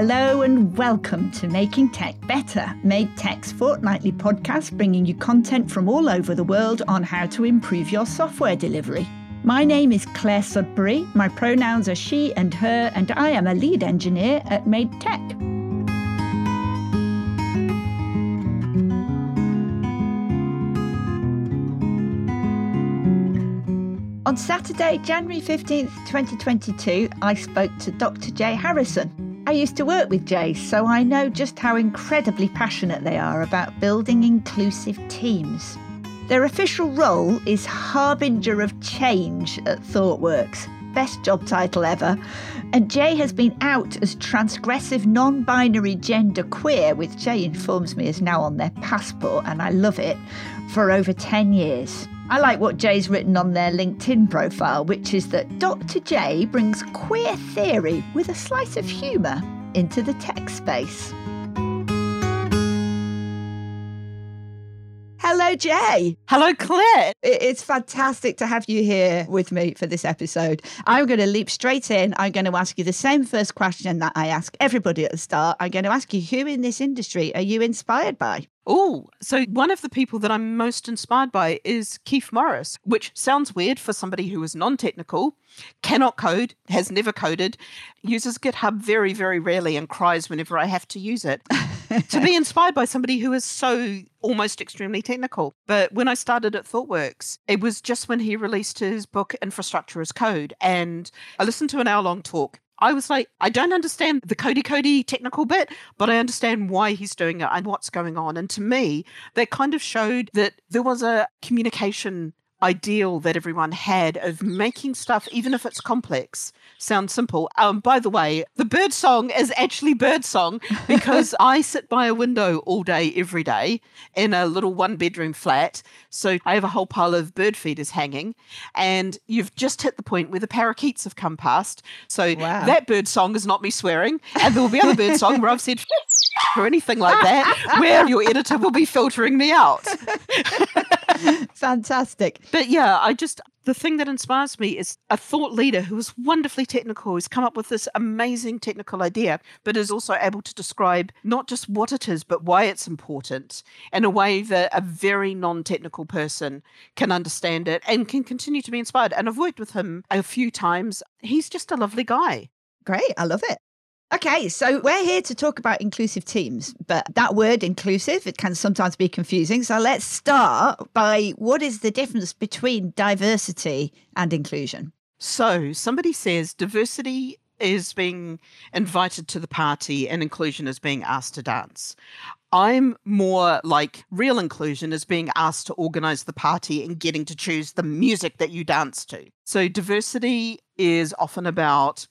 Hello and welcome to Making Tech Better, Made Tech's fortnightly podcast bringing you content from all over the world on how to improve your software delivery. My name is Clare Sudbery, my pronouns are she and her, and I am a lead engineer at Made Tech. On Saturday, January 15th, 2022, I spoke to Dr. J Harrison. I used to work with J, so I know just how incredibly passionate they are about building inclusive teams. Their official role is Harbinger of Change at ThoughtWorks. Best job title ever. And J has been out as transgressive non binary gender queer, which J informs me is now on their passport, and I love it, for over 10 years. I like what J's written on their LinkedIn profile, which is that Dr. J brings queer theory with a slice of humour into the tech space. Hello, J. Hello, Clare. It's fantastic to have you here with me for this episode. I'm going to leap straight in. I'm going to ask you the same first question that I ask everybody at the start. I'm going to ask you who in this industry are you inspired by? Oh, so one of the people that I'm most inspired by is Kief Morris, which sounds weird for somebody who is non technical, cannot code, has never coded, uses GitHub very, very rarely, and cries whenever I have to use it. to be inspired by somebody who is so almost extremely technical. But when I started at ThoughtWorks, it was just when he released his book, Infrastructure as Code. And I listened to an hour long talk I was like, I don't understand the Cody Cody technical bit, but I understand why he's doing it and what's going on. And to me, that kind of showed that there was a communication ideal that everyone had of making stuff, even if it's complex, sound simple. Um, by the way, the bird song is actually bird song because I sit by a window all day, every day in a little one bedroom flat. So I have a whole pile of bird feeders hanging, and you've just hit the point where the parakeets have come past. So wow. that bird song is not me swearing, and there will be other bird song where I've said or anything like that, where your editor will be filtering me out. Fantastic. But yeah, I just, the thing that inspires me is a thought leader who is wonderfully technical, who's come up with this amazing technical idea, but is also able to describe not just what it is, but why it's important in a way that a very non technical person can understand it and can continue to be inspired. And I've worked with him a few times. He's just a lovely guy. Great. I love it. Okay, so we're here to talk about inclusive teams, but that word inclusive, it can sometimes be confusing. So let's start by what is the difference between diversity and inclusion? So somebody says diversity is being invited to the party and inclusion is being asked to dance. I'm more like real inclusion is being asked to organize the party and getting to choose the music that you dance to. So diversity is often about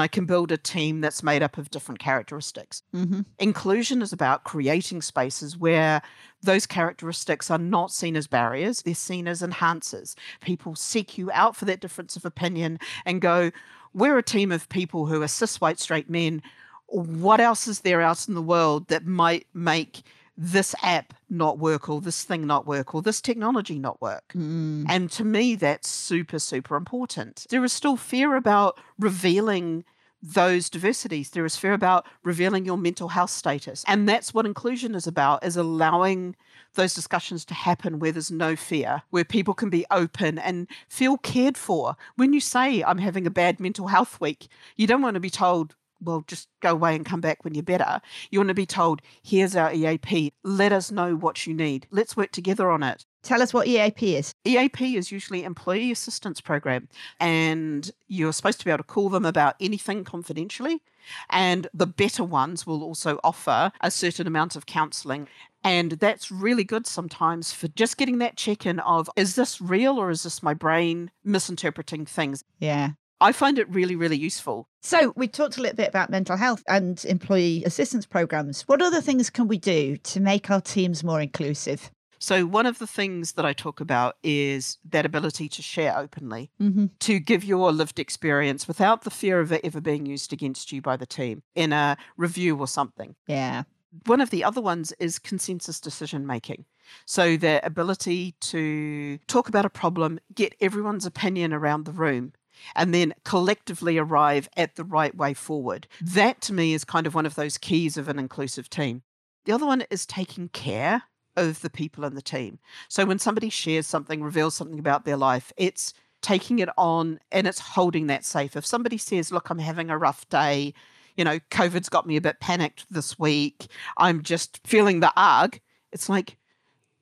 I can build a team that's made up of different characteristics. Mm-hmm. Inclusion is about creating spaces where those characteristics are not seen as barriers, they're seen as enhancers. People seek you out for that difference of opinion and go, We're a team of people who are cis white straight men. What else is there out in the world that might make this app not work or this thing not work or this technology not work. Mm. And to me, that's super, super important. There is still fear about revealing those diversities. There is fear about revealing your mental health status. And that's what inclusion is about, is allowing those discussions to happen where there's no fear, where people can be open and feel cared for. When you say, I'm having a bad mental health week, you don't want to be told, well, just go away and come back when you're better. You want to be told, here's our EAP. Let us know what you need. Let's work together on it. Tell us what EAP is. EAP is usually Employee Assistance Program, and you're supposed to be able to call them about anything confidentially. And the better ones will also offer a certain amount of counseling. And that's really good sometimes for just getting that check in of is this real or is this my brain misinterpreting things? Yeah. I find it really, really useful. So, we talked a little bit about mental health and employee assistance programs. What other things can we do to make our teams more inclusive? So, one of the things that I talk about is that ability to share openly, mm-hmm. to give your lived experience without the fear of it ever being used against you by the team in a review or something. Yeah. One of the other ones is consensus decision making. So, the ability to talk about a problem, get everyone's opinion around the room, and then collectively arrive at the right way forward. Mm. That to me is kind of one of those keys of an inclusive team. The other one is taking care of the people in the team. So when somebody shares something, reveals something about their life, it's taking it on and it's holding that safe. If somebody says, Look, I'm having a rough day, you know, COVID's got me a bit panicked this week, I'm just feeling the arg, it's like,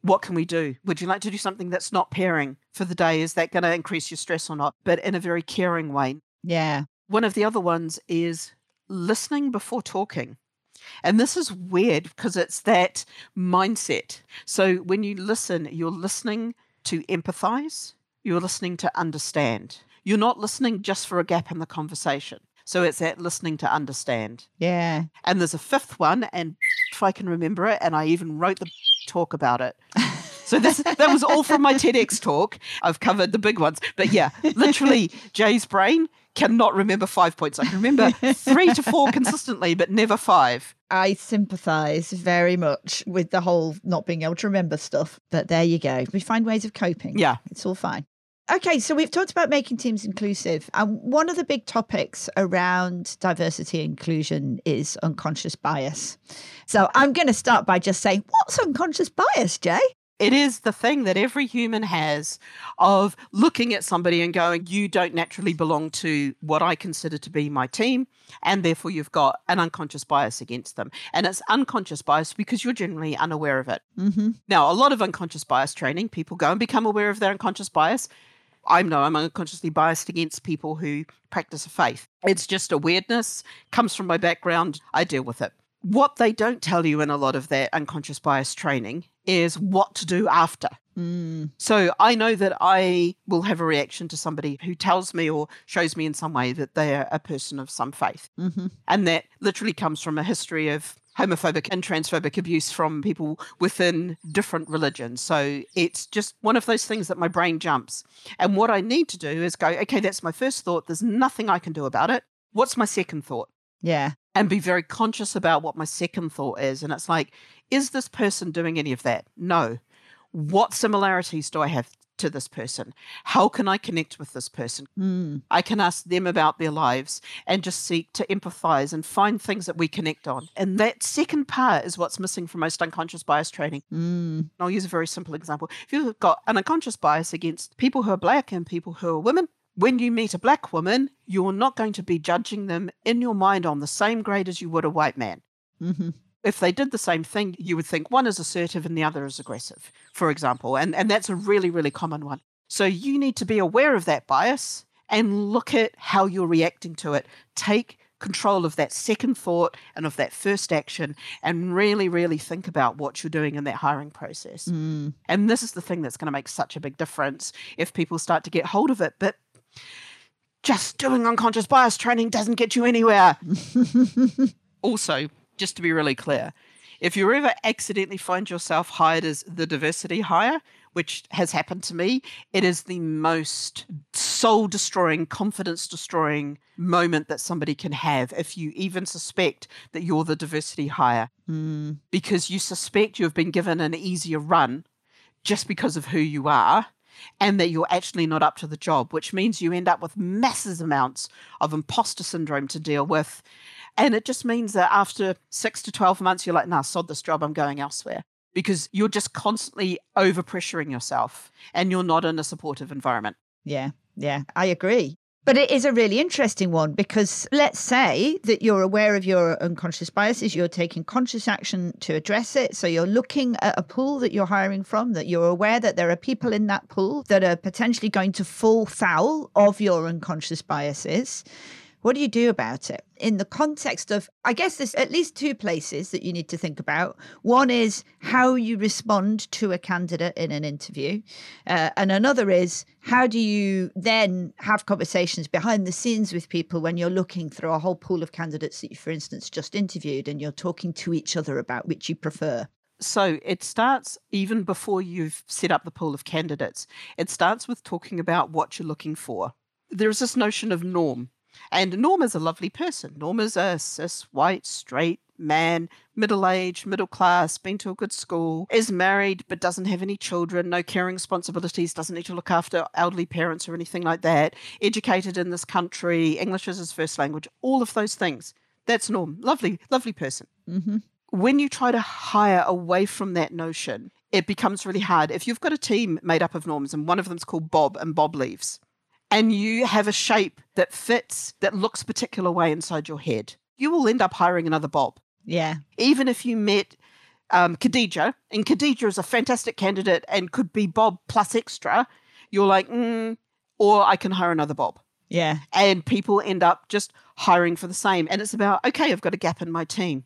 what can we do? Would you like to do something that's not pairing for the day? Is that going to increase your stress or not? But in a very caring way. Yeah. One of the other ones is listening before talking. And this is weird because it's that mindset. So when you listen, you're listening to empathize, you're listening to understand. You're not listening just for a gap in the conversation. So it's that listening to understand. Yeah. And there's a fifth one, and if I can remember it, and I even wrote the talk about it. So this, that was all from my TEDx talk. I've covered the big ones. But yeah, literally, J's brain cannot remember five points. I can remember three to four consistently, but never five. I sympathise very much with the whole not being able to remember stuff. But there you go. We find ways of coping. Yeah. It's all fine. Okay, so we've talked about making teams inclusive. And one of the big topics around diversity and inclusion is unconscious bias. So I'm going to start by just saying, what's unconscious bias, J? It is the thing that every human has of looking at somebody and going, You don't naturally belong to what I consider to be my team. And therefore, you've got an unconscious bias against them. And it's unconscious bias because you're generally unaware of it. Mm-hmm. Now, a lot of unconscious bias training, people go and become aware of their unconscious bias. I know I'm unconsciously biased against people who practice a faith. It's just a weirdness, comes from my background. I deal with it. What they don't tell you in a lot of that unconscious bias training is what to do after. Mm. So I know that I will have a reaction to somebody who tells me or shows me in some way that they are a person of some faith. Mm-hmm. And that literally comes from a history of homophobic and transphobic abuse from people within different religions. So it's just one of those things that my brain jumps. And what I need to do is go, okay, that's my first thought. There's nothing I can do about it. What's my second thought? Yeah. And be very conscious about what my second thought is. And it's like, is this person doing any of that? No. What similarities do I have to this person? How can I connect with this person? Mm. I can ask them about their lives and just seek to empathize and find things that we connect on. And that second part is what's missing from most unconscious bias training. Mm. I'll use a very simple example. If you've got an unconscious bias against people who are black and people who are women, when you meet a black woman, you're not going to be judging them in your mind on the same grade as you would a white man. Mm-hmm. If they did the same thing, you would think one is assertive and the other is aggressive, for example. And, and that's a really, really common one. So you need to be aware of that bias and look at how you're reacting to it. Take control of that second thought and of that first action and really, really think about what you're doing in that hiring process. Mm. And this is the thing that's going to make such a big difference if people start to get hold of it. But just doing unconscious bias training doesn't get you anywhere. also, just to be really clear, if you ever accidentally find yourself hired as the diversity hire, which has happened to me, it is the most soul destroying, confidence destroying moment that somebody can have if you even suspect that you're the diversity hire Mm. because you suspect you've been given an easier run just because of who you are and that you're actually not up to the job, which means you end up with massive amounts of imposter syndrome to deal with. And it just means that after six to 12 months, you're like, nah, sod this job, I'm going elsewhere. Because you're just constantly overpressuring yourself and you're not in a supportive environment. Yeah, yeah, I agree. But it is a really interesting one because let's say that you're aware of your unconscious biases, you're taking conscious action to address it. So you're looking at a pool that you're hiring from, that you're aware that there are people in that pool that are potentially going to fall foul of your unconscious biases. What do you do about it? In the context of, I guess there's at least two places that you need to think about. One is how you respond to a candidate in an interview. Uh, and another is how do you then have conversations behind the scenes with people when you're looking through a whole pool of candidates that you, for instance, just interviewed and you're talking to each other about which you prefer? So it starts even before you've set up the pool of candidates. It starts with talking about what you're looking for. There's this notion of norm. And Norma's a lovely person. Norma's a cis, white, straight man, middle aged, middle class, been to a good school, is married but doesn't have any children, no caring responsibilities, doesn't need to look after elderly parents or anything like that, educated in this country, English is his first language, all of those things. That's Norm. Lovely, lovely person. Mm-hmm. When you try to hire away from that notion, it becomes really hard. If you've got a team made up of norms and one of them's called Bob and Bob leaves, and you have a shape that fits, that looks a particular way inside your head, you will end up hiring another Bob. Yeah. Even if you met um, Khadija, and Khadija is a fantastic candidate and could be Bob plus extra, you're like, mm, or I can hire another Bob. Yeah. And people end up just hiring for the same. And it's about, okay, I've got a gap in my team.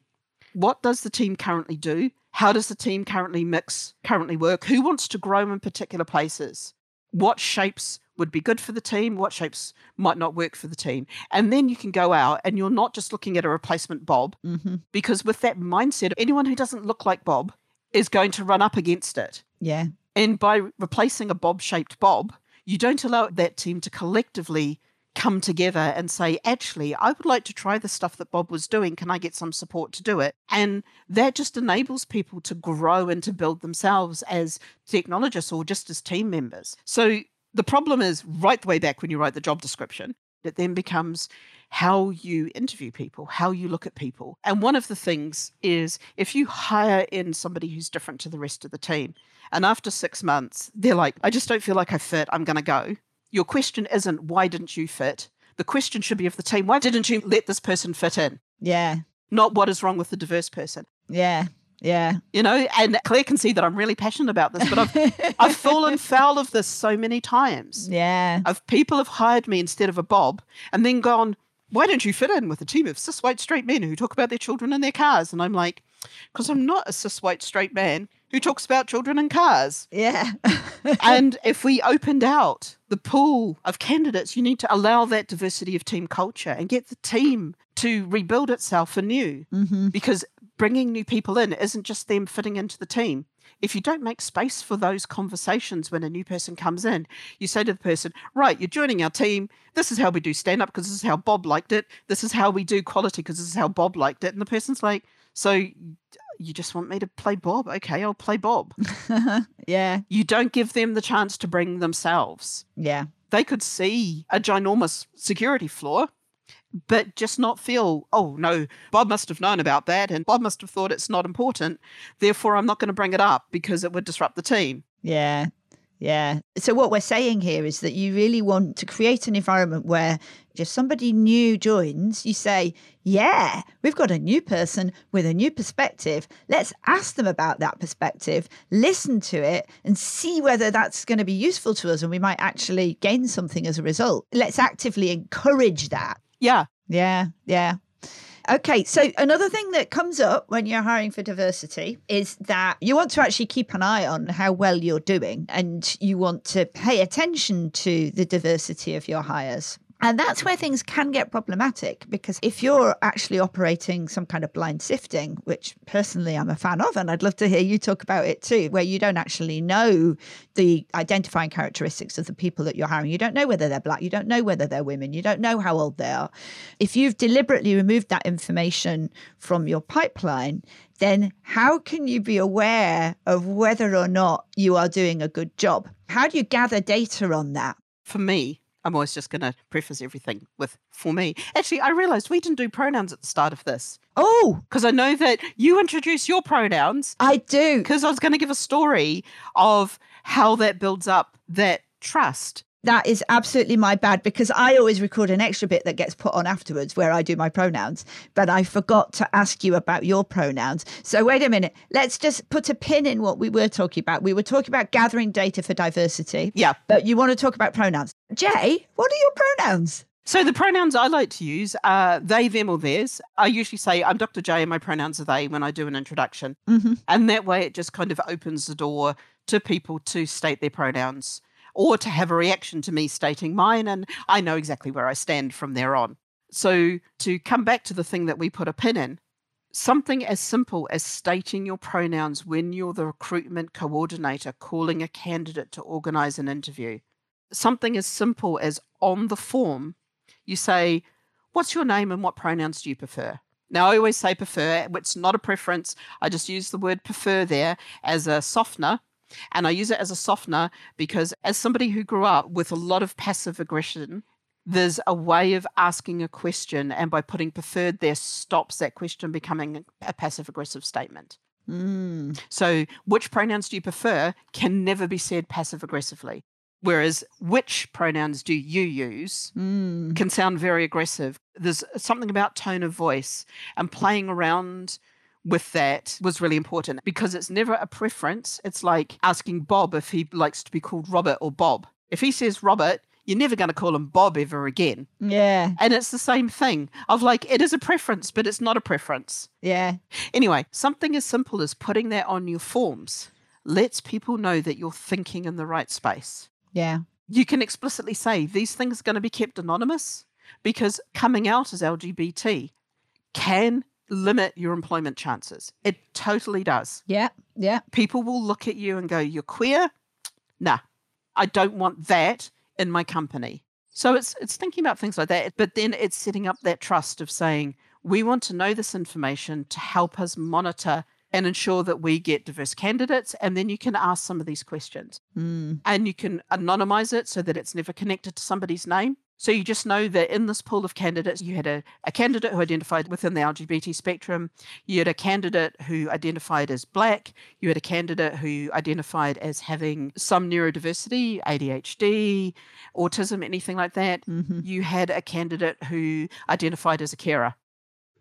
What does the team currently do? How does the team currently mix, currently work? Who wants to grow in particular places? What shapes would be good for the team? What shapes might not work for the team? And then you can go out and you're not just looking at a replacement Bob, Mm-hmm. because with that mindset, anyone who doesn't look like Bob is going to run up against it. Yeah. And by replacing a Bob shaped Bob, you don't allow that team to collectively come together and say, actually, I would like to try the stuff that Bob was doing. Can I get some support to do it? And that just enables people to grow and to build themselves as technologists or just as team members. So the problem is right the way back when you write the job description, it then becomes how you interview people, how you look at people. And one of the things is if you hire in somebody who's different to the rest of the team, and after six months, they're like, I just don't feel like I fit, I'm going to go. Your question isn't, why didn't you fit? The question should be of the team, why didn't you let this person fit in? Yeah. Not what is wrong with the diverse person. Yeah. Yeah. You know, and Clare can see that I'm really passionate about this, but I've, I've fallen foul of this so many times. yeah. Of people have hired me instead of a Bob and then gone, why don't you fit in with a team of cis white straight men who talk about their children and their cars? And I'm like, because I'm not a cis white straight man who talks about children and cars. Yeah. and if we opened out the pool of candidates, you need to allow that diversity of team culture and get the team to rebuild itself anew mm-hmm. because bringing new people in isn't just them fitting into the team. If you don't make space for those conversations when a new person comes in, you say to the person, Right, you're joining our team. This is how we do stand up because this is how Bob liked it. This is how we do quality because this is how Bob liked it. And the person's like, So you just want me to play Bob? Okay, I'll play Bob. yeah. you don't give them the chance to bring themselves. Yeah. They could see a ginormous security flaw, but just not feel, oh no, Bob must have known about that and Bob must have thought it's not important. Therefore, I'm not going to bring it up because it would disrupt the team. Yeah. Yeah. So, what we're saying here is that you really want to create an environment where if somebody new joins, you say, Yeah, we've got a new person with a new perspective. Let's ask them about that perspective, listen to it, and see whether that's going to be useful to us and we might actually gain something as a result. Let's actively encourage that. Yeah. Yeah. Yeah. Okay, so another thing that comes up when you're hiring for diversity is that you want to actually keep an eye on how well you're doing and you want to pay attention to the diversity of your hires. And that's where things can get problematic because if you're actually operating some kind of blind sifting, which personally I'm a fan of, and I'd love to hear you talk about it too, where you don't actually know the identifying characteristics of the people that you're hiring. You don't know whether they're black, you don't know whether they're women, you don't know how old they are. If you've deliberately removed that information from your pipeline, then how can you be aware of whether or not you are doing a good job? How do you gather data on that? For me, I'm always just going to preface everything with for me. Actually, I realized we didn't do pronouns at the start of this Oh, because I know that you introduce your pronouns I do. because I was going to give a story of how that builds up that trust. That is absolutely my bad because I always record an extra bit that gets put on afterwards where I do my pronouns, but I forgot to ask you about your pronouns. So, wait a minute. Let's just put a pin in what we were talking about. We were talking about gathering data for diversity, Yeah. but you want to talk about pronouns. J, what are your pronouns? So the pronouns I like to use are they, them, or theirs. I usually say I'm Dr. J and my pronouns are they when I do an introduction. Mm-hmm. And that way it just kind of opens the door to people to state their pronouns or to have a reaction to me stating mine. And I know exactly where I stand from there on. So to come back to the thing that we put a pin in, something as simple as stating your pronouns when you're the recruitment coordinator calling a candidate to organize an interview. Something as simple as on the form, you say, What's your name and what pronouns do you prefer? Now, I always say prefer, it's not a preference. I just use the word prefer there as a softener. And I use it as a softener because, as somebody who grew up with a lot of passive aggression, there's a way of asking a question, and by putting preferred there, stops that question becoming a passive aggressive statement. Mm. So, which pronouns do you prefer can never be said passive aggressively. Whereas, which pronouns do you use Mm. can sound very aggressive. There's something about tone of voice and playing around with that was really important because it's never a preference. It's like asking Bob if he likes to be called Robert or Bob. If he says Robert, you're never going to call him Bob ever again. Yeah. And it's the same thing of like, it is a preference, but it's not a preference. Yeah. Anyway, something as simple as putting that on your forms lets people know that you're thinking in the right space. Yeah. You can explicitly say these things are going to be kept anonymous because coming out as LGBT can limit your employment chances. It totally does. Yeah. Yeah. People will look at you and go, You're queer? Nah, I don't want that in my company. So it's it's thinking about things like that, but then it's setting up that trust of saying, we want to know this information to help us monitor and ensure that we get diverse candidates. And then you can ask some of these questions Mm. and you can anonymize it so that it's never connected to somebody's name. So you just know that in this pool of candidates, you had a, a candidate who identified within the LGBT spectrum, you had a candidate who identified as black, you had a candidate who identified as having some neurodiversity, ADHD, autism, anything like that. hmm You had a candidate who identified as a carer.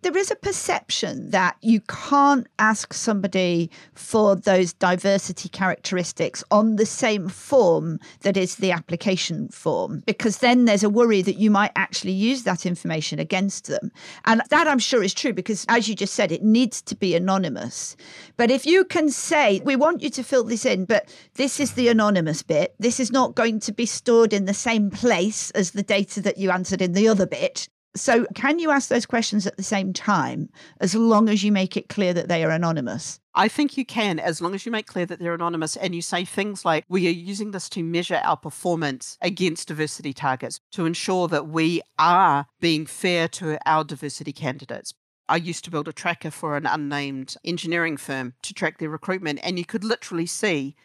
There is a perception that you can't ask somebody for those diversity characteristics on the same form that is the application form, because then there's a worry that you might actually use that information against them. And that I'm sure is true, because as you just said, it needs to be anonymous. But if you can say, we want you to fill this in, but this is the anonymous bit, this is not going to be stored in the same place as the data that you answered in the other bit. So, can you ask those questions at the same time as long as you make it clear that they are anonymous? I think you can, as long as you make clear that they're anonymous and you say things like, we are using this to measure our performance against diversity targets to ensure that we are being fair to our diversity candidates. I used to build a tracker for an unnamed engineering firm to track their recruitment, and you could literally see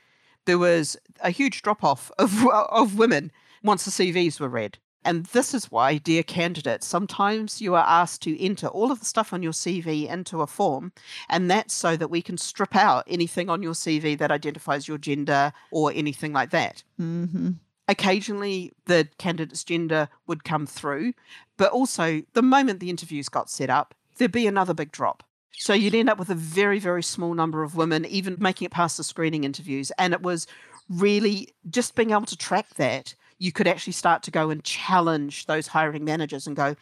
there was a huge drop off of, of women once the CVs were read. And this is why, dear candidates, sometimes you are asked to enter all of the stuff on your CV into a form and that's so that we can strip out anything on your CV that identifies your gender or anything like that. Mm-hmm. Occasionally, the candidate's gender would come through, but also the moment the interviews got set up, there'd be another big drop. So you'd end up with a very, very small number of women, even making it past the screening interviews. And it was really just being able to track that. You could actually start to go and challenge those hiring managers and go,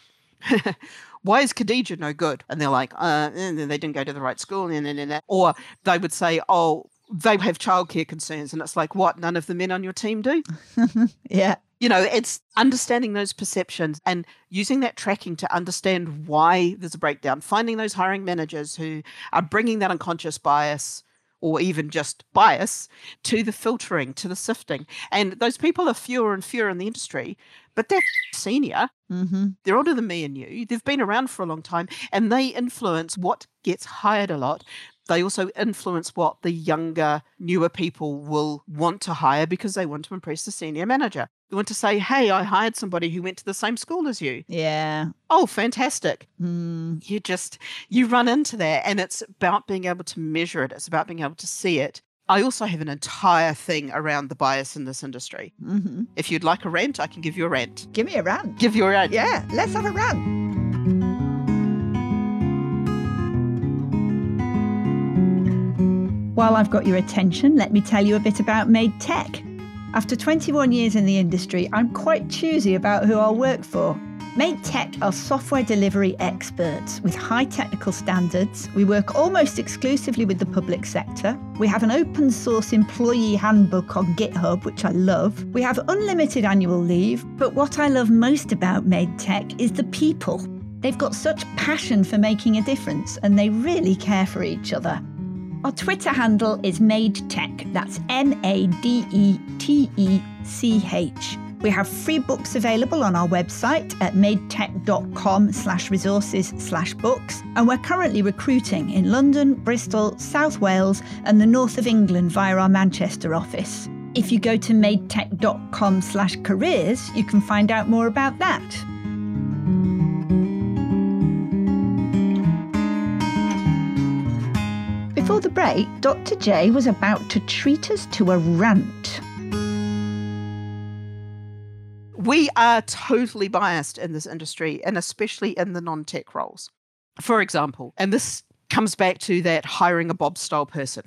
why is Khadija no good? And they're like, uh, and they didn't go to the right school. And, and, and, or they would say, oh, they have childcare concerns. And it's like, what? None of the men on your team do? Yeah. You know, it's understanding those perceptions and using that tracking to understand why there's a breakdown, finding those hiring managers who are bringing that unconscious bias or even just bias to the filtering, to the sifting. And those people are fewer and fewer in the industry, but they're senior. Mm-hmm. They're older than me and you. They've been around for a long time and they influence what gets hired a lot. They also influence what the younger, newer people will want to hire because they want to impress the senior manager. They want to say, hey, I hired somebody who went to the same school as you. Yeah. Oh, fantastic. Mm. You just, you run into that and it's about being able to measure it. It's about being able to see it. I also have an entire thing around the bias in this industry. Mm-hmm. If you'd like a rant, I can give you a rant. Give me a rant. Give you a rant. Yeah, let's have a rant. While I've got your attention, let me tell you a bit about Made Tech. After 21 years in the industry, I'm quite choosy about who I'll work for. Made Tech are software delivery experts with high technical standards. We work almost exclusively with the public sector. We have an open source employee handbook on GitHub, which I love. We have unlimited annual leave. But what I love most about Made Tech is the people. They've got such passion for making a difference and they really care for each other. Our Twitter handle is Made Tech. That's M A D E T E C H. We have free books available on our website at madetech.com slash resources slash books. And we're currently recruiting in London, Bristol, South Wales, and the north of England via our Manchester office. If you go to madetech.com slash careers, you can find out more about that. Before the break, Dr. J was about to treat us to a rant. We are totally biased in this industry and especially in the non tech roles. For example, and this comes back to that hiring a Bob style person.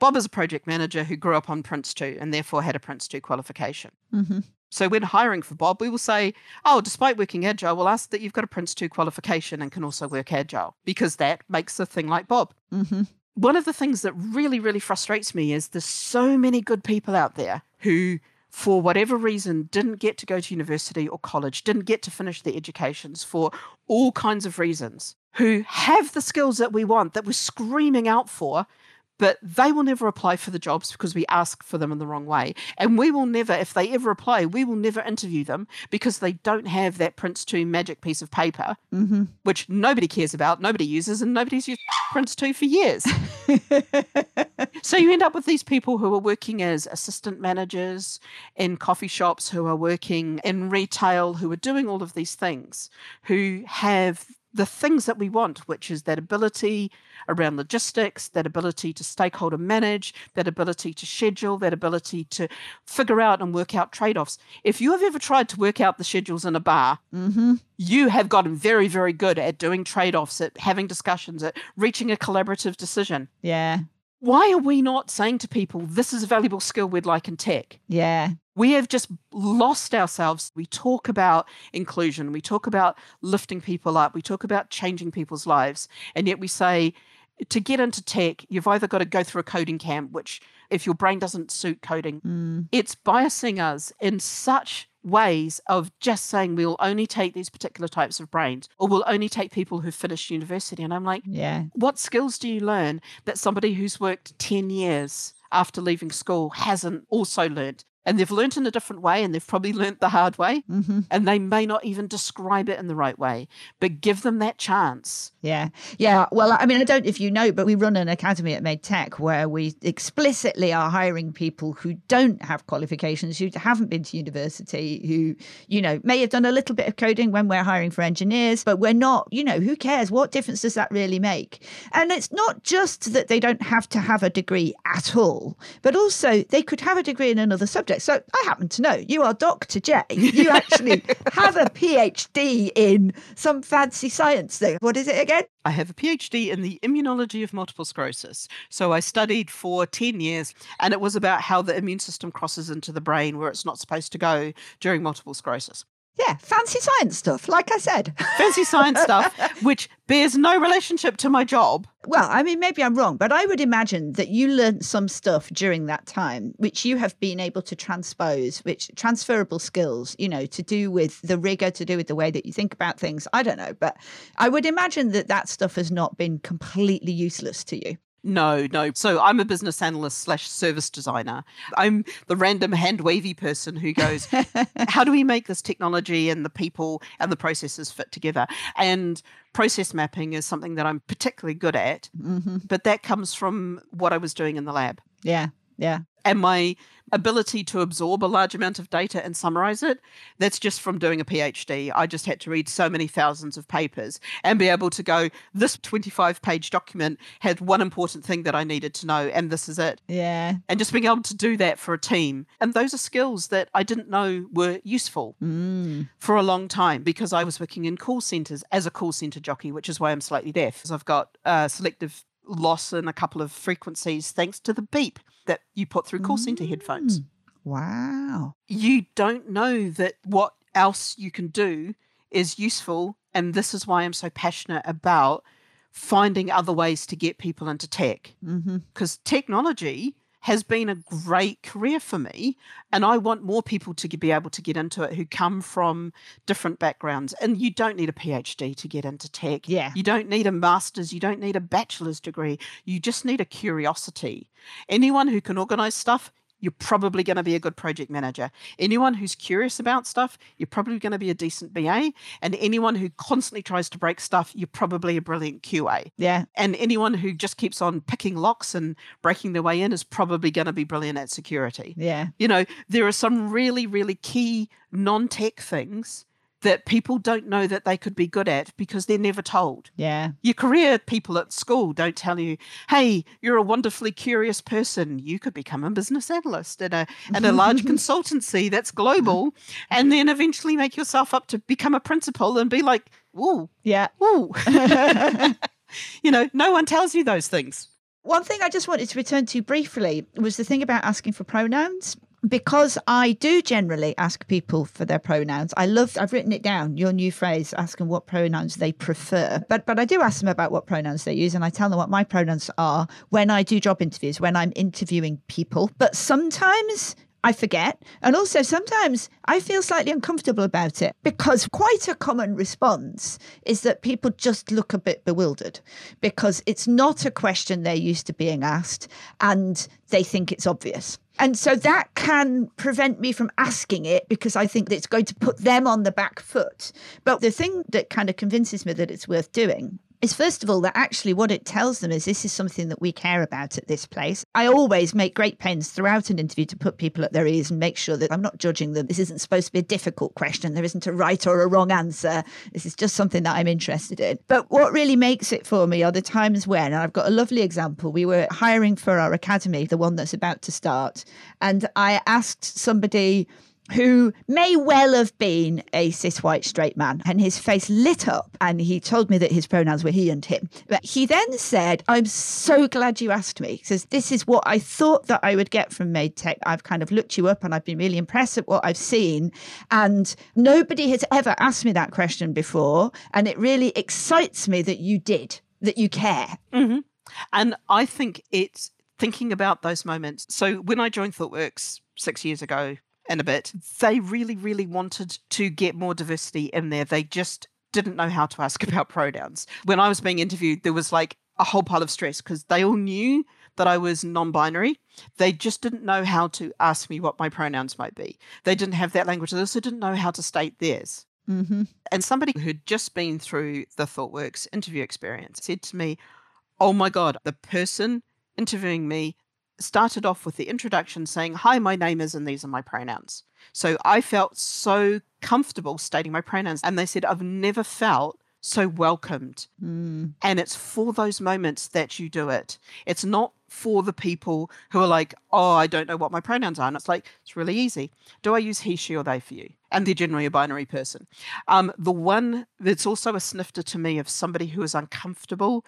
Bob is a project manager who grew up on Prince 2 and therefore had a Prince 2 qualification. Mm-hmm. So when hiring for Bob, we will say, oh, despite working agile, we'll ask that you've got a Prince 2 qualification and can also work agile because that makes a thing like Bob. Mm-hmm. One of the things that really, really frustrates me is there's so many good people out there who, for whatever reason, didn't get to go to university or college, didn't get to finish their educations for all kinds of reasons, who have the skills that we want, that we're screaming out for, but they will never apply for the jobs because we ask for them in the wrong way. And we will never, if they ever apply, we will never interview them because they don't have that Prince 2 magic piece of paper, Mm-hmm. which nobody cares about, nobody uses, and nobody's used Prince 2 for years. so you end up with these people who are working as assistant managers in coffee shops, who are working in retail, who are doing all of these things, who have the things that we want, which is that ability around logistics, that ability to stakeholder manage, that ability to schedule, that ability to figure out and work out trade offs. If you have ever tried to work out the schedules in a bar, mm-hmm. you have gotten very, very good at doing trade offs, at having discussions, at reaching a collaborative decision. Yeah. Why are we not saying to people, this is a valuable skill we'd like in tech? Yeah. We have just lost ourselves. We talk about inclusion, we talk about lifting people up, we talk about changing people's lives, and yet we say, to get into tech, you've either got to go through a coding camp, which, if your brain doesn't suit coding, Mm. it's biasing us in such ways of just saying we'll only take these particular types of brains or we'll only take people who finished university. And I'm like, Yeah. what skills do you learn that somebody who's worked 10 years after leaving school hasn't also learned? And they've learnt in a different way and they've probably learnt the hard way. Mm-hmm. And they may not even describe it in the right way, but give them that chance. Yeah. Yeah. Well, I mean, I don't know if you know, but we run an academy at Made Tech where we explicitly are hiring people who don't have qualifications, who haven't been to university, who, you know, may have done a little bit of coding when we're hiring for engineers, but we're not, you know, who cares? What difference does that really make? And it's not just that they don't have to have a degree at all, but also they could have a degree in another subject. So I happen to know you are Dr. J. You actually have a PhD in some fancy science thing. What is it again? I have a PhD in the immunology of multiple sclerosis. So I studied for 10 years, and it was about how the immune system crosses into the brain where it's not supposed to go during multiple sclerosis. Yeah, fancy science stuff, like I said. Fancy science stuff, which bears no relationship to my job. Well, I mean, maybe I'm wrong, but I would imagine that you learned some stuff during that time, which you have been able to transpose, which transferable skills, you know, to do with the rigor, to do with the way that you think about things. I don't know, but I would imagine that that stuff has not been completely useless to you. No, no. So I'm a business analyst slash service designer. I'm the random hand wavy person who goes, how do we make this technology and the people and the processes fit together? And process mapping is something that I'm particularly good at, hmm but that comes from what I was doing in the lab. Yeah, yeah. And my ability to absorb a large amount of data and summarize it, that's just from doing a PhD. I just had to read so many thousands of papers and be able to go, this 25 page document had one important thing that I needed to know, and this is it. Yeah. And just being able to do that for a team. And those are skills that I didn't know were useful Mm. for a long time because I was working in call centers as a call center jockey, which is why I'm slightly deaf. because I've got uh, selective loss in a couple of frequencies thanks to the beep that you put through call center headphones. Mm. Wow. You don't know that what else you can do is useful. And this is why I'm so passionate about finding other ways to get people into tech because technology has been a great career for me and i want more people to be able to get into it who come from different backgrounds. And you don't need a phd to get into tech. Yeah. you don't need a master's. You don't need a bachelor's degree. You just need a curiosity. Anyone who can organize stuff you're probably going to be a good project manager. Anyone who's curious about stuff, you're probably going to be a decent BA. And anyone who constantly tries to break stuff, you're probably a brilliant QA. Yeah. And anyone who just keeps on picking locks and breaking their way in is probably going to be brilliant at security. Yeah. You know, there are some really, really key non tech things that people don't know that they could be good at because they're never told. Yeah. Your career people at school don't tell you, hey, you're a wonderfully curious person. You could become a business analyst at a, at a large consultancy that's global and then eventually make yourself up to become a principal and be like, ooh, Yeah. ooh. you know, no one tells you those things. One thing I just wanted to return to briefly was the thing about asking for pronouns. Because I do generally ask people for their pronouns. I love I've written it down, your new phrase, ask them what pronouns they prefer. But but I do ask them about what pronouns they use and I tell them what my pronouns are when I do job interviews, when I'm interviewing people. But sometimes I forget. And also, sometimes I feel slightly uncomfortable about it because quite a common response is that people just look a bit bewildered because it's not a question they're used to being asked and they think it's obvious. And so that can prevent me from asking it because I think it's going to put them on the back foot. But the thing that kind of convinces me that it's worth doing is first of all that actually what it tells them is this is something that we care about at this place. I always make great pains throughout an interview to put people at their ease and make sure that I'm not judging them. This isn't supposed to be a difficult question. There isn't a right or a wrong answer. This is just something that I'm interested in. But what really makes it for me are the times when, and I've got a lovely example. We were hiring for our academy, the one that's about to start, and I asked somebody who may well have been a cis white straight man. And his face lit up and he told me that his pronouns were he and him. But he then said, I'm so glad you asked me. He says, This is what I thought that I would get from Made Tech. I've kind of looked you up and I've been really impressed at what I've seen. And nobody has ever asked me that question before. And it really excites me that you did, that you care. Mm-hmm. And I think it's thinking about those moments. So when I joined ThoughtWorks six years ago, and a bit, they really, really wanted to get more diversity in there. They just didn't know how to ask about pronouns. When I was being interviewed, there was like a whole pile of stress because they all knew that I was non binary. They just didn't know how to ask me what my pronouns might be. They didn't have that language. They also didn't know how to state theirs. Mm-hmm. And somebody who'd just been through the ThoughtWorks interview experience said to me, Oh my God, the person interviewing me started off with the introduction saying, Hi, my name is, and these are my pronouns. So I felt so comfortable stating my pronouns. And they said, I've never felt so welcomed. Mm. And it's for those moments that you do it. It's not for the people who are like, Oh, I don't know what my pronouns are. And it's like, it's really easy. Do I use he, she, or they for you? And they're generally a binary person. Um, the one that's also a snifter to me of somebody who is uncomfortable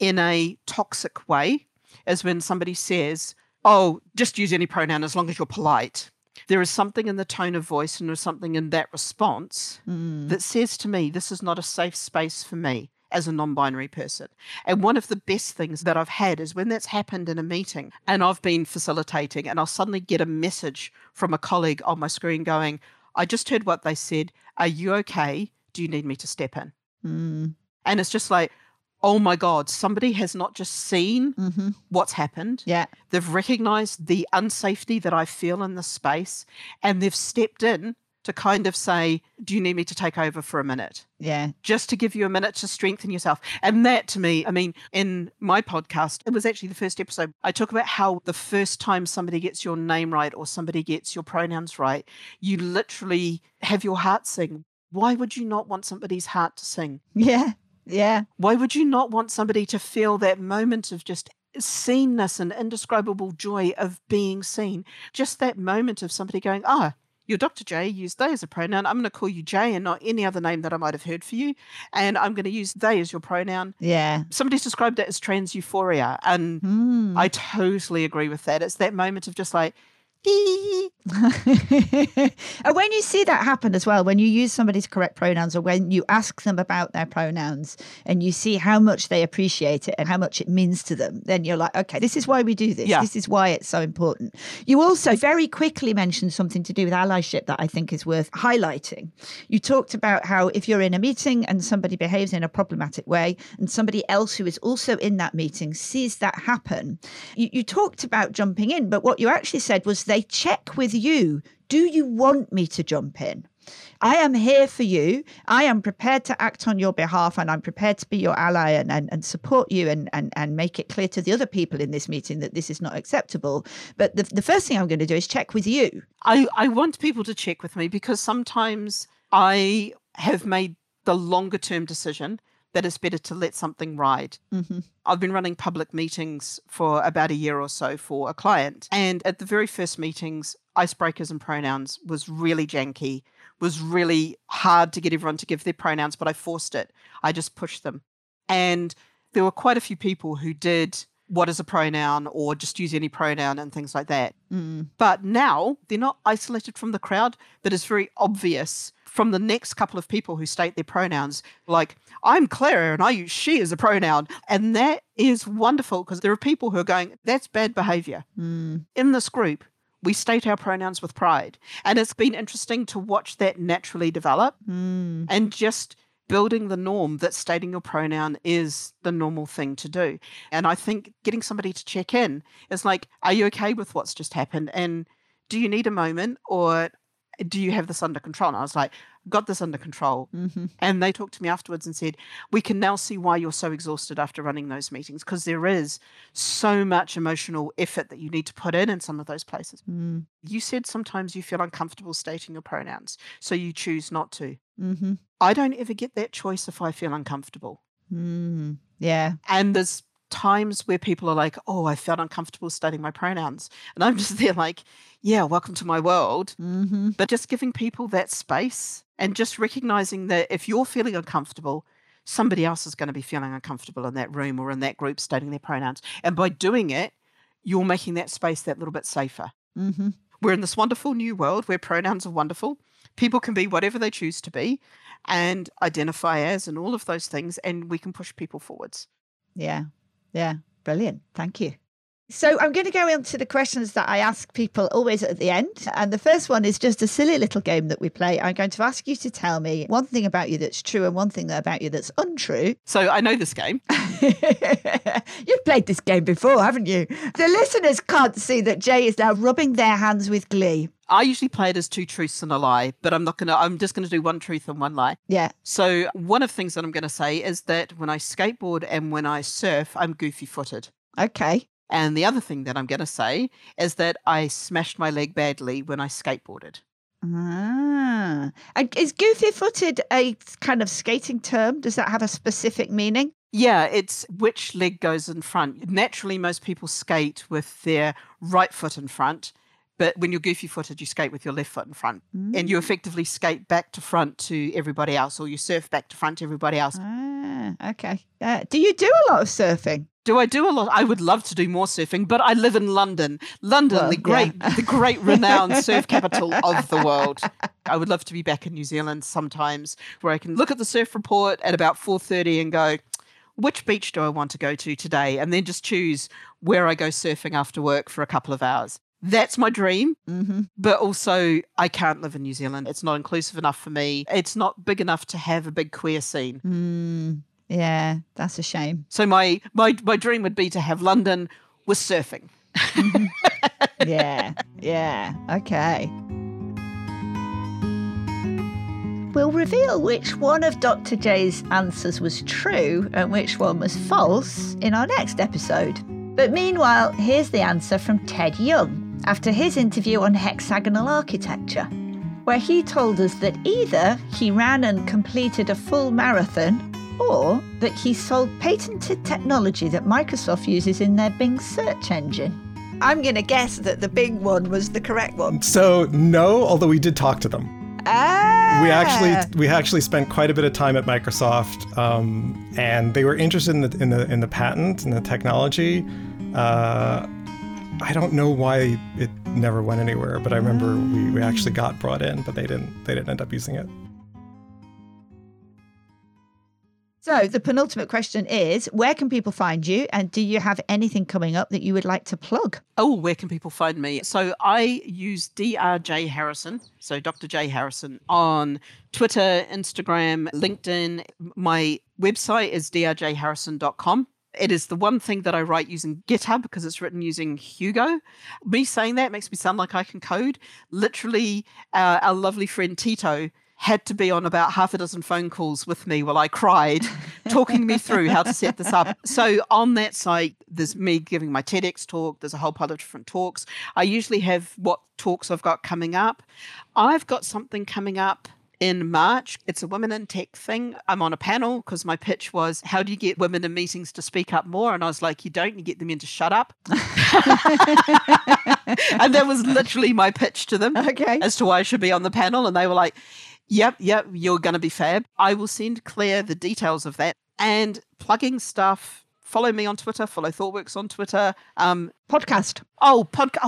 in a toxic way is when somebody says, Oh, just use any pronoun as long as you're polite. There is something in the tone of voice and there's something in that response Mm. that says to me, This is not a safe space for me as a non binary person. And one of the best things that I've had is when that's happened in a meeting and I've been facilitating and I'll suddenly get a message from a colleague on my screen going, I just heard what they said. Are you okay? Do you need me to step in? Mm. And it's just like, oh my God, somebody has not just seen Mm-hmm. what's happened, Yeah. they've recognized the unsafety that I feel in this space, and they've stepped in to kind of say, Do you need me to take over for a minute? Yeah. Just to give you a minute to strengthen yourself. And that to me, I mean, in my podcast, it was actually the first episode. I talk about how the first time somebody gets your name right or somebody gets your pronouns right, you literally have your heart sing. Why would you not want somebody's heart to sing? Yeah. Yeah. Why would you not want somebody to feel that moment of just seenness and indescribable joy of being seen? Just that moment of somebody going, ah, you're Dr. J, use they as a pronoun. I'm going to call you J and not any other name that I might have heard for you. And I'm going to use they as your pronoun. Yeah. Somebody's described it as trans euphoria. And Mm. I totally agree with that. It's that moment of just like. and when you see that happen as well, when you use somebody's correct pronouns or when you ask them about their pronouns and you see how much they appreciate it and how much it means to them, then you're like, okay, this is why we do this. Yeah. This is why it's so important. You also very quickly mentioned something to do with allyship that I think is worth highlighting. You talked about how if you're in a meeting and somebody behaves in a problematic way and somebody else who is also in that meeting sees that happen, you, you talked about jumping in, but what you actually said was they check with you do you want me to jump in? I am here for you. I am prepared to act on your behalf and I'm prepared to be your ally and, and, and support you and, and, and make it clear to the other people in this meeting that this is not acceptable. But the, the first thing I'm going to do is check with you. I, I want people to check with me because sometimes I have made the longer term decision that it's better to let something ride. Mm-hmm. I've been running public meetings for about a year or so for a client. And at the very first meetings, icebreakers and pronouns was really janky, was really hard to get everyone to give their pronouns, but I forced it. I just pushed them. And there were quite a few people who did what is a pronoun or just use any pronoun and things like that. Mm. But now they're not isolated from the crowd, but it's very obvious from the next couple of people who state their pronouns, like, I'm Clara and I use she as a pronoun. And that is wonderful because there are people who are going, that's bad behavior. Mm. In this group, we state our pronouns with pride. And it's been interesting to watch that naturally develop Mm. and just building the norm that stating your pronoun is the normal thing to do. And I think getting somebody to check in is like, are you okay with what's just happened? And do you need a moment or do you have this under control? And I was like, got this under control. hmm And they talked to me afterwards and said, We can now see why you're so exhausted after running those meetings because there is so much emotional effort that you need to put in in some of those places. Mm. You said sometimes you feel uncomfortable stating your pronouns, so you choose not to. Mm-hmm. I don't ever get that choice if I feel uncomfortable. Mm. Yeah. And there's times where people are like, Oh, I felt uncomfortable stating my pronouns. And I'm just there like, Yeah, welcome to my world. Mm-hmm. But just giving people that space and just recognizing that if you're feeling uncomfortable, somebody else is going to be feeling uncomfortable in that room or in that group stating their pronouns. And by doing it, you're making that space that little bit safer. Mm-hmm. We're in this wonderful new world where pronouns are wonderful. People can be whatever they choose to be and identify as and all of those things, and we can push people forwards. Yeah. Yeah. Brilliant. Thank you. So I'm going to go into the questions that I ask people always at the end. And the first one is just a silly little game that we play. I'm going to ask you to tell me one thing about you that's true and one thing about you that's untrue. So I know this game. You've played this game before, haven't you? The listeners can't see that J is now rubbing their hands with glee. I usually play it as two truths and a lie, but I'm not going to, I'm just going to do one truth and one lie. Yeah. So, one of the things that I'm going to say is that when I skateboard and when I surf, I'm goofy footed. Okay. And the other thing that I'm going to say is that I smashed my leg badly when I skateboarded. Ah. Is goofy footed a kind of skating term? Does that have a specific meaning? Yeah, it's which leg goes in front. Naturally, most people skate with their right foot in front, but when you're goofy footed, you skate with your left foot in front. And you effectively skate back to front to everybody else, or you surf back to front to everybody else. Ah, okay. Uh, do you do a lot of surfing? Do I do a lot? I would love to do more surfing, but I live in London. London, Well, the great, yeah. the great renowned surf capital of the world. I would love to be back in New Zealand sometimes, where I can look at the surf report at about four thirty and go, which beach do I want to go to today, and then just choose where I go surfing after work for a couple of hours. That's my dream, Mm-hmm. but also I can't live in New Zealand. It's not inclusive enough for me. It's not big enough to have a big queer scene. Mm, yeah, that's a shame. So my my my dream would be to have London with surfing. yeah, yeah. Okay. We'll reveal which one of Dr. J's answers was true and which one was false in our next episode. But meanwhile, here's the answer from Ted Young after his interview on hexagonal architecture, where he told us that either he ran and completed a full marathon or that he sold patented technology that Microsoft uses in their Bing search engine. I'm going to guess that the Bing one was the correct one. So no, although we did talk to them. Ah! We actually we actually spent quite a bit of time at Microsoft, um, and they were interested in the in the in the patent and the technology. Uh, I don't know why it never went anywhere, but I remember we, we actually got brought in, but they didn't they didn't end up using it. So the penultimate question is where can people find you and do you have anything coming up that you would like to plug? Oh, where can people find me? So I use DRJ Harrison, so Dr. J Harrison, on Twitter, Instagram, LinkedIn. My website is drjharrison.com. It is the one thing that I write using GitHub because it's written using Hugo. Me saying that makes me sound like I can code. Literally, uh, our lovely friend Tito had to be on about half a dozen phone calls with me while I cried, talking me through how to set this up. So on that site, there's me giving my TEDx talk. There's a whole pile of different talks. I usually have what talks I've got coming up. I've got something coming up in March. It's a women in tech thing. I'm on a panel because my pitch was, How do you get women in meetings to speak up more? And I was like, You don't, you get them in to shut up. and that was literally my pitch to them Okay. as to why I should be on the panel. And they were like, Yep, yep, you're going to be fab. I will send Clare the details of that and plugging stuff. Follow me on Twitter, follow ThoughtWorks on Twitter. Um, Podcast. Oh, podcast.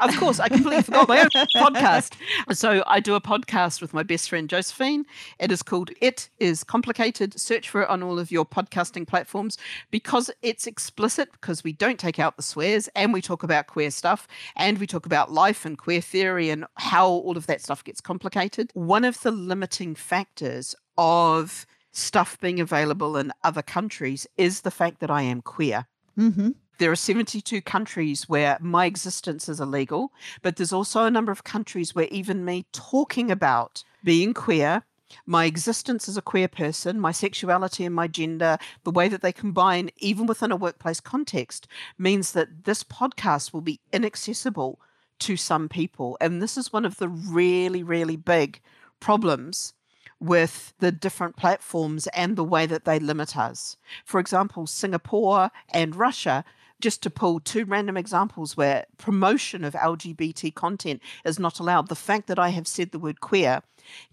Oh, of course, I completely forgot my own podcast. So I do a podcast with my best friend Josephine. It is called It Is Complicated. Search for it on all of your podcasting platforms because it's explicit, because we don't take out the swears and we talk about queer stuff and we talk about life and queer theory and how all of that stuff gets complicated. One of the limiting factors of stuff being available in other countries is the fact that I am queer Mm-hmm. there are 72 countries where my existence is illegal, but there's also a number of countries where even me talking about being queer, my existence as a queer person, my sexuality and my gender, the way that they combine, even within a workplace context, means that this podcast will be inaccessible to some people. And this is one of the really, really big problems with the different platforms and the way that they limit us. For example, Singapore and Russia, just to pull two random examples where promotion of LGBT content is not allowed, the fact that I have said the word queer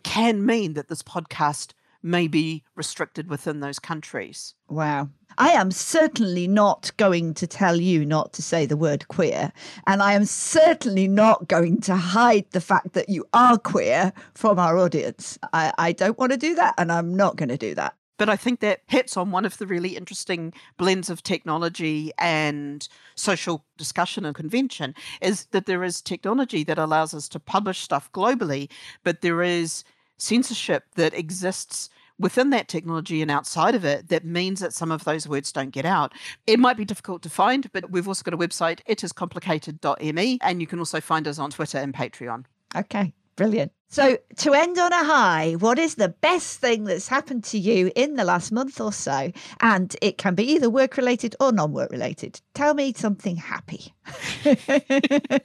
can mean that this podcast may be restricted within those countries. Wow. I am certainly not going to tell you not to say the word queer. And I am certainly not going to hide the fact that you are queer from our audience. I, I don't want to do that. And I'm not going to do that. But I think that hits on one of the really interesting blends of technology and social discussion and convention is that there is technology that allows us to publish stuff globally, but there is censorship that exists within that technology and outside of it that means that some of those words don't get out. It might be difficult to find, but we've also got a website, itiscomplicated.me, and you can also find us on Twitter and Patreon. Okay. Brilliant. So, to end on a high, what is the best thing that's happened to you in the last month or so? And it can be either work related or non work related. Tell me something happy. I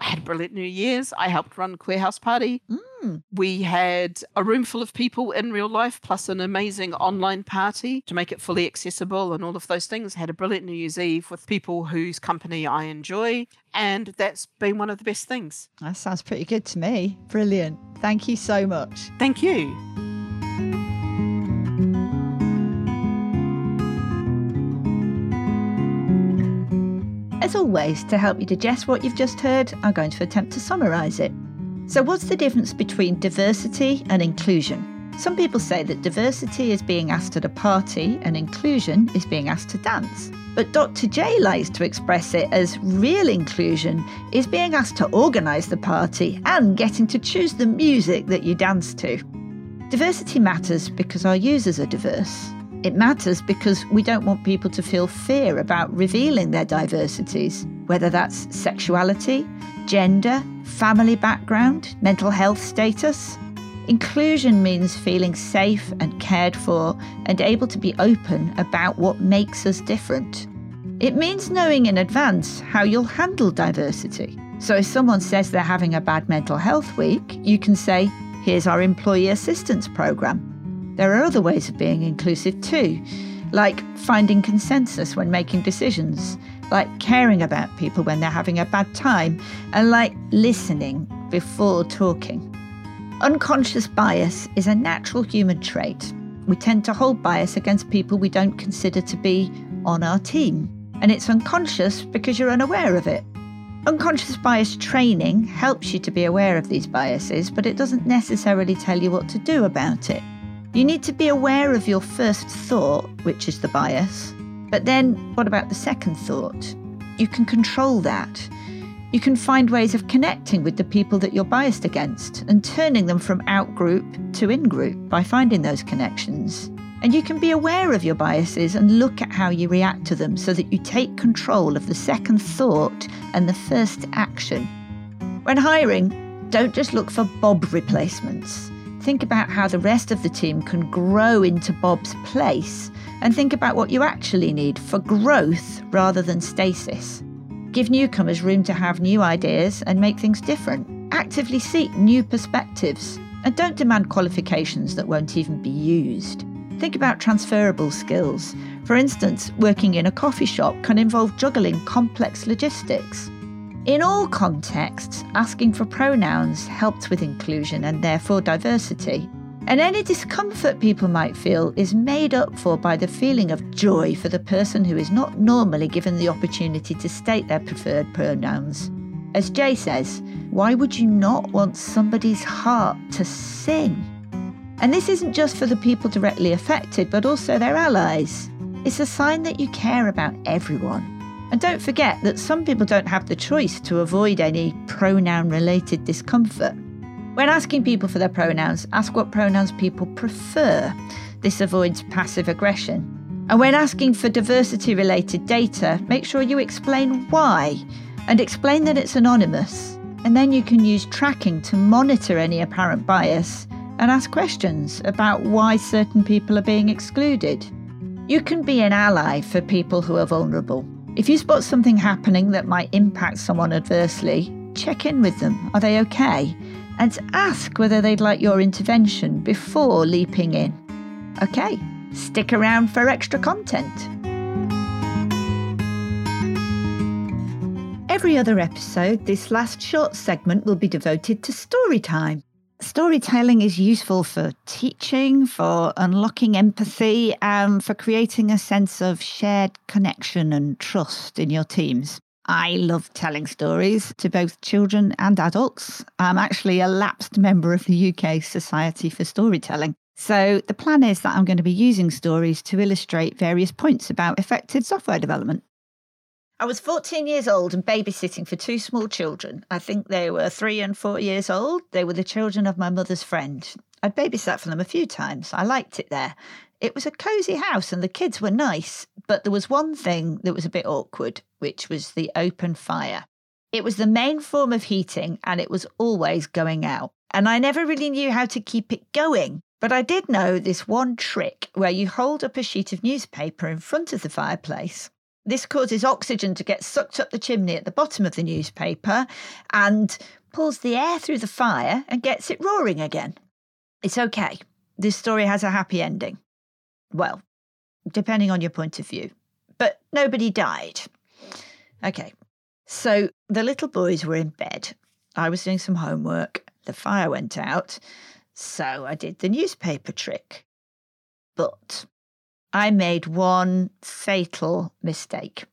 had brilliant New Year's. I helped run Queer House Party. Mm. Hmm. We had a room full of people in real life, plus an amazing online party to make it fully accessible and all of those things. Had a brilliant New Year's Eve with people whose company I enjoy. And that's been one of the best things. That sounds pretty good to me. Brilliant. Thank you so much. Thank you. As always, to help you digest what you've just heard, I'm going to attempt to summarise it. So, what's the difference between diversity and inclusion? Some people say that diversity is being asked at a party and inclusion is being asked to dance. But Dr. J likes to express it as real inclusion is being asked to organise the party and getting to choose the music that you dance to. Diversity matters because our users are diverse. It matters because we don't want people to feel fear about revealing their diversities, whether that's sexuality, gender, family background, mental health status. Inclusion means feeling safe and cared for and able to be open about what makes us different. It means knowing in advance how you'll handle diversity. So if someone says they're having a bad mental health week, you can say, Here's our employee assistance program. There are other ways of being inclusive too, like finding consensus when making decisions, like caring about people when they're having a bad time, and like listening before talking. Unconscious bias is a natural human trait. We tend to hold bias against people we don't consider to be on our team, and it's unconscious because you're unaware of it. Unconscious bias training helps you to be aware of these biases, but it doesn't necessarily tell you what to do about it. You need to be aware of your first thought, which is the bias, but then what about the second thought? You can control that. You can find ways of connecting with the people that you're biased against and turning them from out group to in group by finding those connections. And you can be aware of your biases and look at how you react to them so that you take control of the second thought and the first action. When hiring, don't just look for Bob replacements. Think about how the rest of the team can grow into Bob's place and think about what you actually need for growth rather than stasis. Give newcomers room to have new ideas and make things different. Actively seek new perspectives and don't demand qualifications that won't even be used. Think about transferable skills. For instance, working in a coffee shop can involve juggling complex logistics. In all contexts, asking for pronouns helps with inclusion and therefore diversity. And any discomfort people might feel is made up for by the feeling of joy for the person who is not normally given the opportunity to state their preferred pronouns. As J says, why would you not want somebody's heart to sing? And this isn't just for the people directly affected, but also their allies. It's a sign that you care about everyone. And don't forget that some people don't have the choice to avoid any pronoun related discomfort. When asking people for their pronouns, ask what pronouns people prefer. This avoids passive aggression. And when asking for diversity related data, make sure you explain why and explain that it's anonymous. And then you can use tracking to monitor any apparent bias and ask questions about why certain people are being excluded. You can be an ally for people who are vulnerable. If you spot something happening that might impact someone adversely, check in with them. Are they okay? And ask whether they'd like your intervention before leaping in. Okay, stick around for extra content. Every other episode, this last short segment will be devoted to story time. Storytelling is useful for teaching, for unlocking empathy, and for creating a sense of shared connection and trust in your teams. I love telling stories to both children and adults. I'm actually a lapsed member of the UK Society for Storytelling. So, the plan is that I'm going to be using stories to illustrate various points about effective software development. I was 14 years old and babysitting for two small children. I think they were three and four years old. They were the children of my mother's friend. I'd babysat for them a few times. I liked it there. It was a cosy house and the kids were nice, but there was one thing that was a bit awkward, which was the open fire. It was the main form of heating and it was always going out. And I never really knew how to keep it going. But I did know this one trick where you hold up a sheet of newspaper in front of the fireplace this causes oxygen to get sucked up the chimney at the bottom of the newspaper and pulls the air through the fire and gets it roaring again. It's okay. This story has a happy ending. Well, depending on your point of view. But nobody died. Okay. So the little boys were in bed. I was doing some homework. The fire went out. So I did the newspaper trick. But I made one fatal mistake.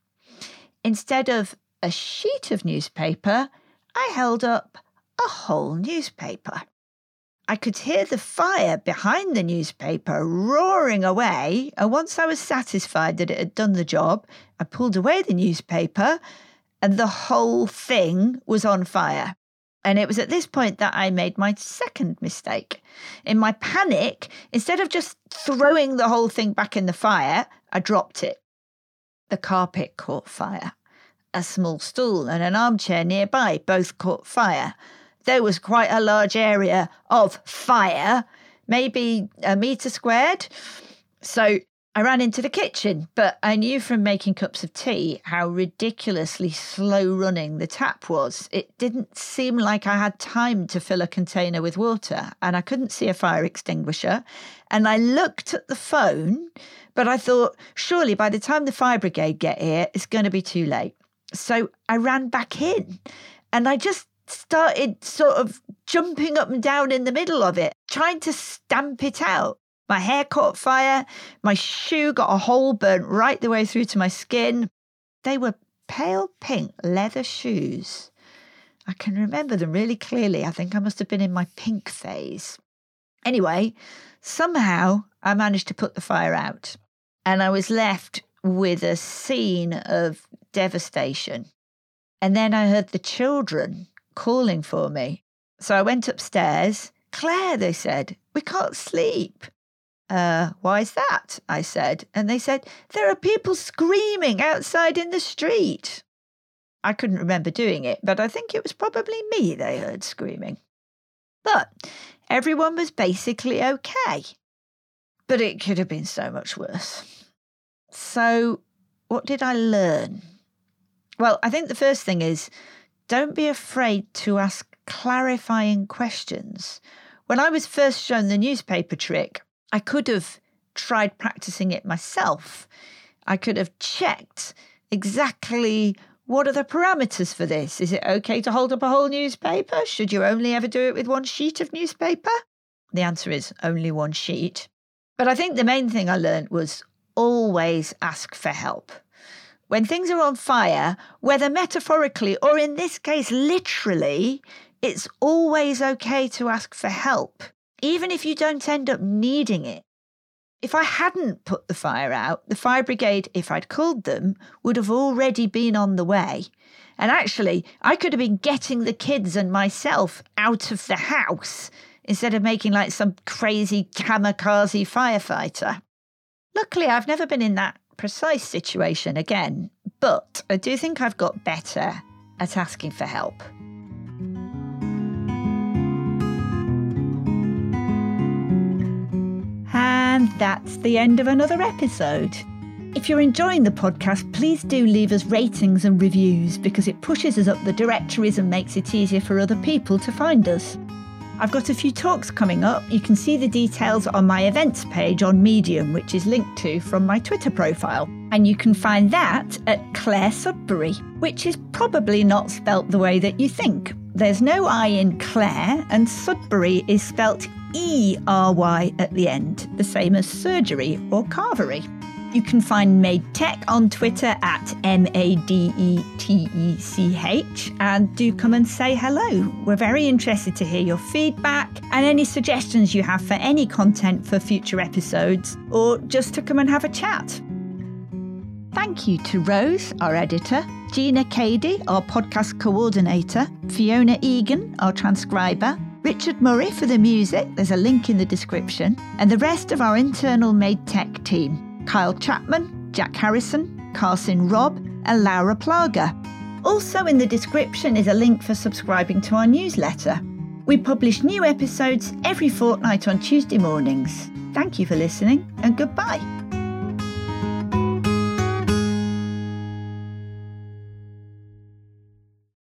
Instead of a sheet of newspaper, I held up a whole newspaper. I could hear the fire behind the newspaper roaring away, and once I was satisfied that it had done the job, I pulled away the newspaper, and the whole thing was on fire. And it was at this point that I made my second mistake. In my panic, instead of just throwing the whole thing back in the fire, I dropped it. The carpet caught fire. A small stool and an armchair nearby both caught fire. There was quite a large area of fire, maybe a metre squared. So I ran into the kitchen, but I knew from making cups of tea how ridiculously slow running the tap was. It didn't seem like I had time to fill a container with water, and I couldn't see a fire extinguisher. And I looked at the phone, but I thought, surely by the time the fire brigade get here, it's going to be too late. So I ran back in and I just started sort of jumping up and down in the middle of it, trying to stamp it out. My hair caught fire. My shoe got a hole burnt right the way through to my skin. They were pale pink leather shoes. I can remember them really clearly. I think I must have been in my pink phase. Anyway, somehow I managed to put the fire out, and I was left with a scene of devastation. And then I heard the children calling for me. So I went upstairs. Clare, they said, we can't sleep. Uh, why is that? I said. And they said, There are people screaming outside in the street. I couldn't remember doing it, but I think it was probably me they heard screaming. But everyone was basically okay. But it could have been so much worse. So, what did I learn? Well, I think the first thing is don't be afraid to ask clarifying questions. When I was first shown the newspaper trick, I could have tried practicing it myself. I could have checked exactly what are the parameters for this? Is it okay to hold up a whole newspaper? Should you only ever do it with one sheet of newspaper? The answer is only one sheet. But I think the main thing I learned was always ask for help. When things are on fire, whether metaphorically or in this case literally, it's always okay to ask for help, even if you don't end up needing it. If I hadn't put the fire out, the fire brigade, if I'd called them, would have already been on the way. And actually, I could have been getting the kids and myself out of the house instead of making like some crazy kamikaze firefighter. Luckily, I've never been in that precise situation again, but I do think I've got better at asking for help. That's the end of another episode. If you're enjoying the podcast, please do leave us ratings and reviews because it pushes us up the directories and makes it easier for other people to find us. I've got a few talks coming up. You can see the details on my events page on Medium, which is linked to from my Twitter profile. And you can find that at Clare Sudbery, which is probably not spelt the way that you think. There's no I in Claire, and Sudbury is spelt E R Y at the end, the same as surgery or carvery. You can find Made Tech on Twitter at M A D E T E C H and do come and say hello. We're very interested to hear your feedback and any suggestions you have for any content for future episodes or just to come and have a chat. Thank you to Rose, our editor, Gina Cady, our podcast coordinator, Fiona Egan, our transcriber, Richard Murray for the music, there's a link in the description, and the rest of our internal Made Tech team Kyle Chapman, Jack Harrison, Carson Robb, and Laura Plaga. Also in the description is a link for subscribing to our newsletter. We publish new episodes every fortnight on Tuesday mornings. Thank you for listening and goodbye.